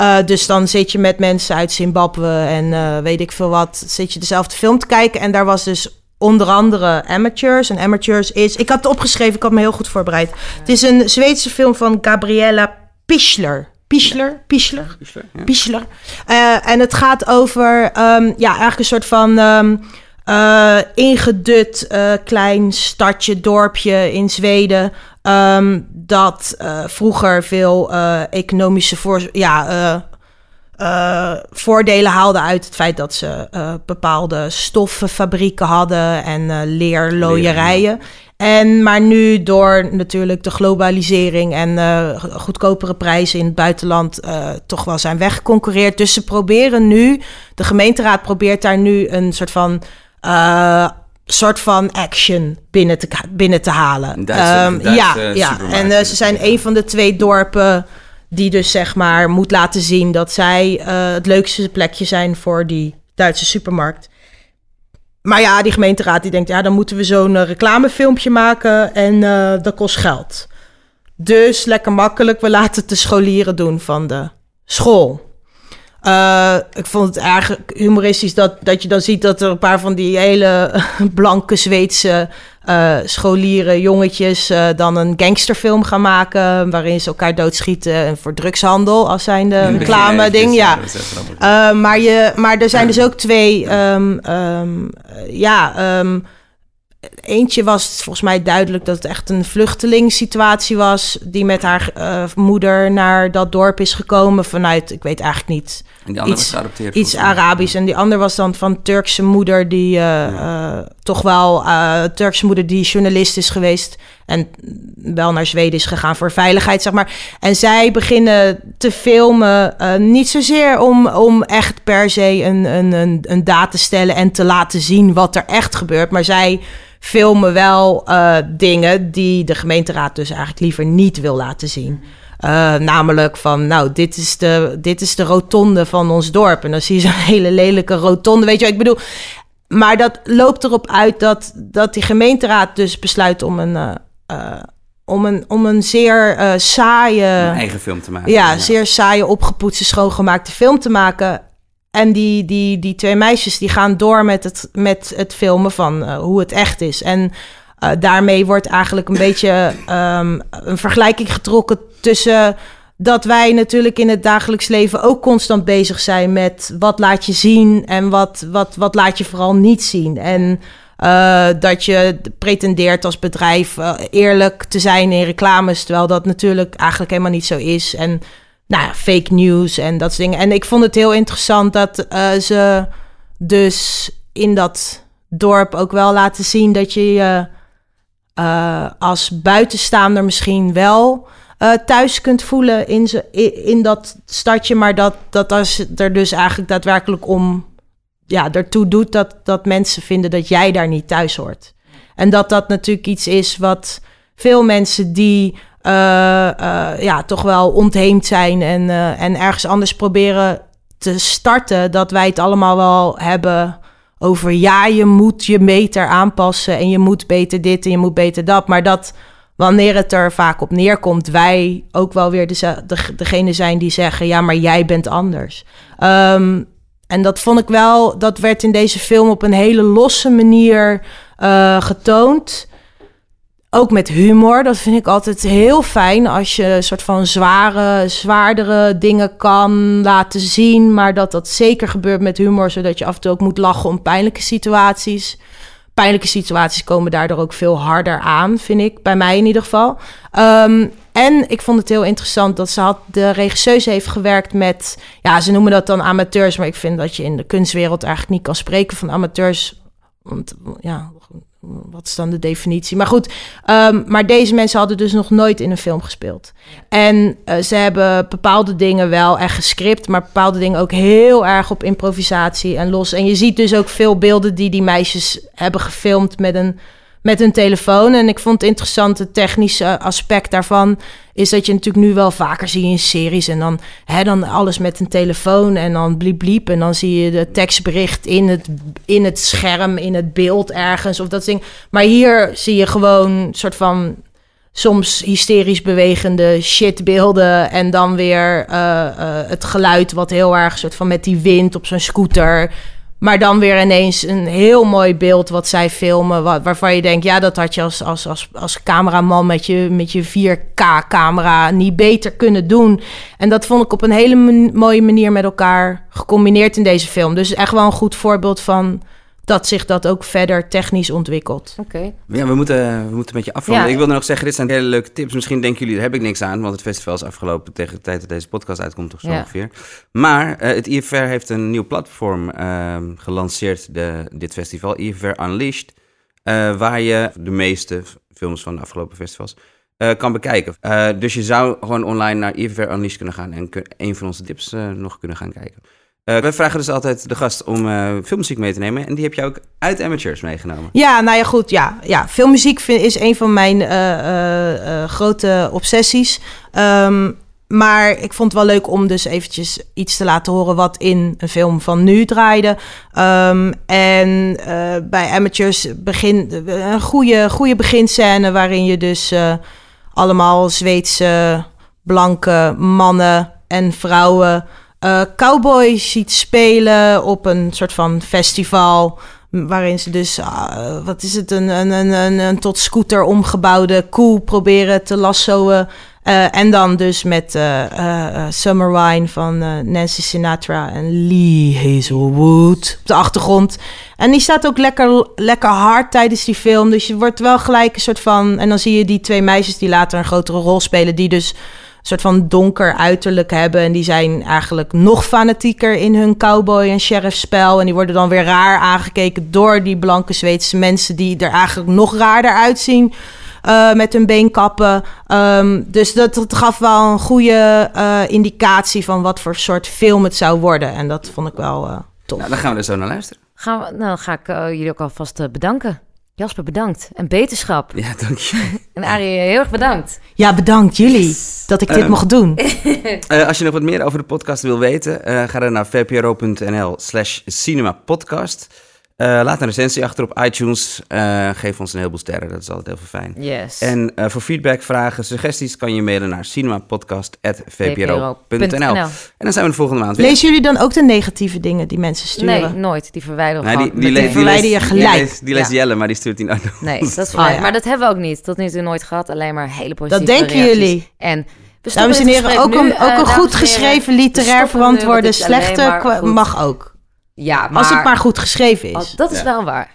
Uh, dus dan zit je met mensen uit Zimbabwe en weet ik veel wat, zit je dezelfde film te kijken. En daar was dus onder andere Amateurs. En Amateurs is, ik had het opgeschreven, ik had me heel goed voorbereid. Het is een Zweedse film van Gabriella Pichler. Pichler, Pichler, Pichler. Ja. Uh, en het gaat over, um, ja, eigenlijk een soort van um, uh, ingedut uh, klein stadje, dorpje in Zweden. Um, dat uh, vroeger veel economische voor, ja, voordelen haalde uit het feit dat ze bepaalde stoffenfabrieken hadden en leerlooierijen. En, maar nu door natuurlijk de globalisering en uh, goedkopere prijzen in het buitenland uh, toch wel zijn weggeconcureerd. Dus ze proberen nu, de gemeenteraad probeert daar nu een soort van uh, soort van action binnen te, binnen te halen. Duitse, um, ja, ja. en ze zijn een van de twee dorpen die dus zeg maar moet laten zien dat zij het leukste plekje zijn voor die Duitse supermarkt. Maar ja, die gemeenteraad die denkt, ja, dan moeten we zo'n reclamefilmpje maken en uh, dat kost geld. Dus lekker makkelijk, we laten het de scholieren doen van de school. Uh, ik vond het erg humoristisch dat, dat je dan ziet dat er een paar van die hele blanke Zweedse uh, scholieren, jongetjes, uh, dan een gangsterfilm gaan maken. waarin ze elkaar doodschieten voor drugshandel. als zijn de reclame ding. Ja. maar, je, maar er zijn dus ook twee. Um, um, ja. Um, Eentje was volgens mij duidelijk dat het echt een vluchtelingssituatie was. Die met haar uh, moeder naar dat dorp is gekomen vanuit, ik weet eigenlijk niet. En die andere iets, was geadopteerd. Iets Arabisch. En die andere was dan van Turkse moeder, die uh, ja. uh, toch wel Turkse moeder die journalist is geweest. En wel naar Zweden is gegaan voor veiligheid, zeg maar. En zij beginnen te filmen. niet zozeer om, om echt per se een, een, een, een daad te stellen en te laten zien wat er echt gebeurt. Maar zij filmen wel uh, dingen die de gemeenteraad dus eigenlijk liever niet wil laten zien. Uh, namelijk van, nou, dit is, de, dit is de rotonde van ons dorp. En dan zie je zo'n hele lelijke rotonde. Weet je wat ik bedoel? Maar dat loopt erop uit dat, dat die gemeenteraad dus besluit om een, uh, om een, om een zeer saaie... Een eigen film te maken. Ja, ja, zeer saaie, opgepoetste, schoongemaakte film te maken. En die, die, die twee meisjes die gaan door met het, met het filmen van uh, hoe het echt is. En uh, daarmee wordt eigenlijk een beetje um, een vergelijking getrokken tussen dat wij natuurlijk in het dagelijks leven ook constant bezig zijn met wat laat je zien en wat, wat, wat laat je vooral niet zien. En uh, dat je pretendeert als bedrijf eerlijk te zijn in reclames, terwijl dat natuurlijk eigenlijk helemaal niet zo is. En nou ja, fake news en dat soort dingen. En ik vond het heel interessant dat uh, ze dus in dat dorp ook wel laten zien dat je je uh, als buitenstaander misschien wel uh, thuis kunt voelen in, ze, in, dat stadje, maar dat, dat als er dus eigenlijk daadwerkelijk om ja, ertoe doet dat, dat mensen vinden dat jij daar niet thuis hoort. En dat dat natuurlijk iets is wat veel mensen die ja, toch wel ontheemd zijn en, uh, en ergens anders proberen te starten, dat wij het allemaal wel hebben over ja, je moet je beter aanpassen en je moet beter dit en je moet beter dat. Maar dat wanneer het er vaak op neerkomt, wij ook wel weer de, de, degene zijn die zeggen: ja, maar jij bent anders. Um, en dat vond ik wel, dat werd in deze film op een hele losse manier uh, getoond. Ook met humor. Dat vind ik altijd heel fijn als je een soort van zware, zwaardere dingen kan laten zien. Maar dat dat zeker gebeurt met humor, zodat je af en toe ook moet lachen om pijnlijke situaties. Pijnlijke situaties komen daardoor ook veel harder aan, vind ik. Bij mij in ieder geval. Um, En ik vond het heel interessant dat ze had, de regisseuse heeft gewerkt met, ja, ze noemen dat dan amateurs, maar ik vind dat je in de kunstwereld eigenlijk niet kan spreken van amateurs. Want ja, wat is dan de definitie? Maar goed, ehm, maar deze mensen hadden dus nog nooit in een film gespeeld. En eh, ze hebben bepaalde dingen wel echt gescript, maar bepaalde dingen ook heel erg op improvisatie en los. En je ziet dus ook veel beelden die die meisjes hebben gefilmd met een met een telefoon. En ik vond het interessant, het technische aspect daarvan... is dat je natuurlijk nu wel vaker zie in series... en dan, hè, dan alles met een telefoon en dan bliep bliep... en dan zie je de tekstbericht in het, in het scherm, in het beeld ergens of dat ding. Maar hier zie je gewoon een soort van soms hysterisch bewegende shitbeelden en dan weer uh, uh, het geluid wat heel erg soort van met die wind op zo'n scooter maar dan weer ineens een heel mooi beeld wat zij filmen. Wat, waarvan je denkt, ja, dat had je als, als, als, als cameraman met je, met je 4K-camera niet beter kunnen doen. En dat vond ik op een hele mooie manier met elkaar gecombineerd in deze film. Dus echt wel een goed voorbeeld van dat zich dat ook verder technisch ontwikkelt. Oké. Ja, we moeten, we moeten met je afronden. Ik wilde nog zeggen, dit zijn hele leuke tips. Misschien denken jullie, daar heb ik niks aan, want het festival is afgelopen tegen de tijd dat deze podcast uitkomt, toch zo ongeveer. Maar uh, het IFR heeft een nieuw platform uh, gelanceerd, de, dit festival, IFR Unleashed, uh, waar je de meeste films van de afgelopen festivals uh, kan bekijken. dus je zou gewoon online naar IFR Unleashed kunnen gaan en een van onze tips nog kunnen gaan kijken. Uh, we vragen dus altijd de gast om uh, filmmuziek mee te nemen. En die heb je ook uit Amateurs meegenomen. Ja, nou ja, goed. Ja, ja. filmmuziek is een van mijn uh, grote obsessies. Um, maar ik vond het wel leuk om dus eventjes iets te laten horen wat in een film van nu draaide. Um, en bij Amateurs begin een goede, goede beginscène waarin je dus allemaal Zweedse blanke mannen en vrouwen uh, cowboys ziet spelen op een soort van festival. Waarin ze dus, uh, wat is het, een, een, een, een, tot scooter omgebouwde koe proberen te lassoen. Uh, en dan dus met Summer Wine van Nancy Sinatra en Lee Hazelwood op de achtergrond. En die staat ook lekker, lekker hard tijdens die film. Dus je wordt wel gelijk een soort van. En dan zie je die twee meisjes die later een grotere rol spelen, die dus soort van donker uiterlijk hebben. En die zijn eigenlijk nog fanatieker in hun cowboy- en sheriffspel. En die worden dan weer raar aangekeken door die blanke Zweedse mensen... die er eigenlijk nog raarder uitzien... Uh, met hun beenkappen. Um, dus dat, dat, gaf wel een goede uh, indicatie van wat voor soort film het zou worden. En dat vond ik wel uh, tof. Nou, dan gaan we er zo naar luisteren. Gaan we, nou, dan ga ik jullie ook alvast bedanken. Jasper, bedankt. En beterschap. Ja, dank je. En Arie, heel erg bedankt. Ja, bedankt jullie dat ik dit uh, mocht doen. Uh, als je nog wat meer over de podcast wil weten, uh, ga dan naar vpro.nl slash cinemapodcast. Uh, laat een recensie achter op iTunes. Uh, geef ons een heleboel sterren, dat is altijd heel veel fijn. Yes. En uh, voor feedback, vragen, suggesties kan je mailen naar cinemapodcast.vpro.nl. En dan zijn we de volgende maand weer. Lezen jullie dan ook de negatieve dingen die mensen sturen? Nee, nooit. Die verwijderen we nee, die, die, die, die verwijder je gelijk. Die leest, die leest ja. Jelle, maar die stuurt die nooit Nee, dat is waar. Oh, ja. Maar dat hebben we ook niet. Tot nu toe nooit gehad. Alleen maar hele positieve Dat denken reacties. jullie. En Dames en heren, ook een, ook een goed geschreven literair verantwoorde slechte mag ook. Ja, maar... Als het maar goed geschreven is. Oh, dat is ja. wel waar.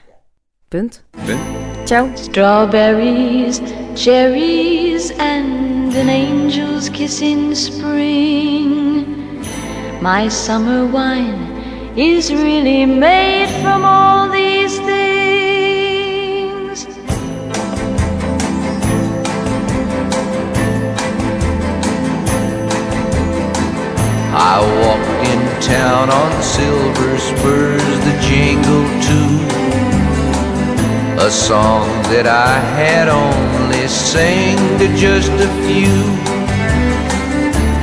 Punt. Punt. Ciao. Strawberries, cherries and an angel's kiss in spring. My summer wine is really made from all these things. I walked in town on silver spurs that jingle too. A song that I had only sang to just a few.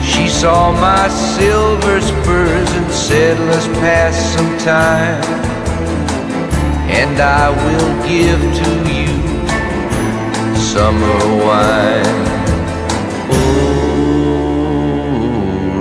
She saw my silver spurs and said, Let's pass some time. And I will give to you summer wine.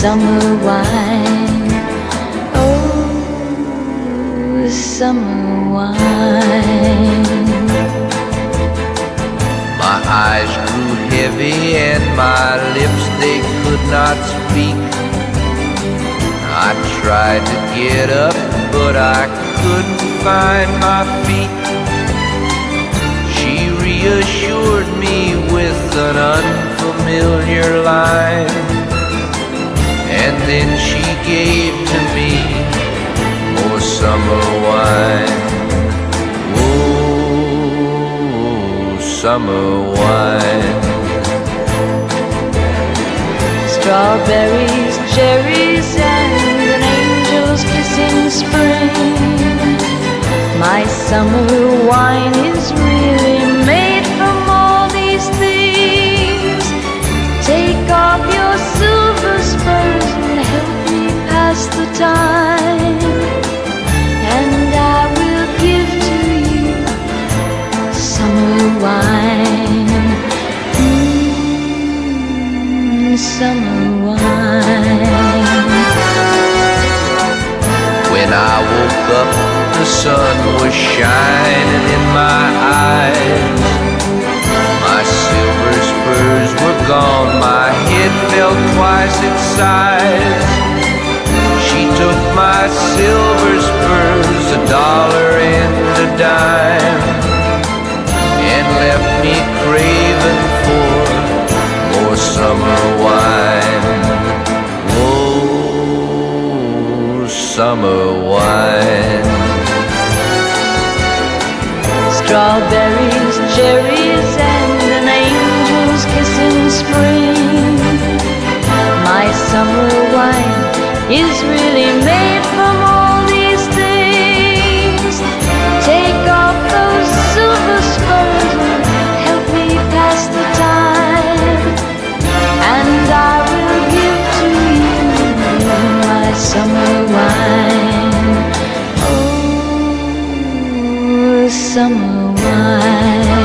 summer wine. Oh, summer wine. My eyes grew heavy and my lips they could not speak. I tried to get up, but I couldn't find my feet. She reassured me with an unfamiliar line, and then she gave to me more summer wine. Oh, summer wine. Strawberries, cherries, and an angel's kiss in spring. My summer wine is really the time. And I will give to you summer wine. Mm, summer wine. When I woke up the sun was shining in my eyes. My silver spurs were gone, my head felt twice its size. Took my silver spurs, a dollar and a dime, and left me craving for more summer wine. Oh, summer wine. Strawberries, cherries, and an angel's kiss in spring. My summer wine is really made from all these things. Take off those silver spoons and help me pass the time. And I will give to you my summer wine. Oh, summer wine.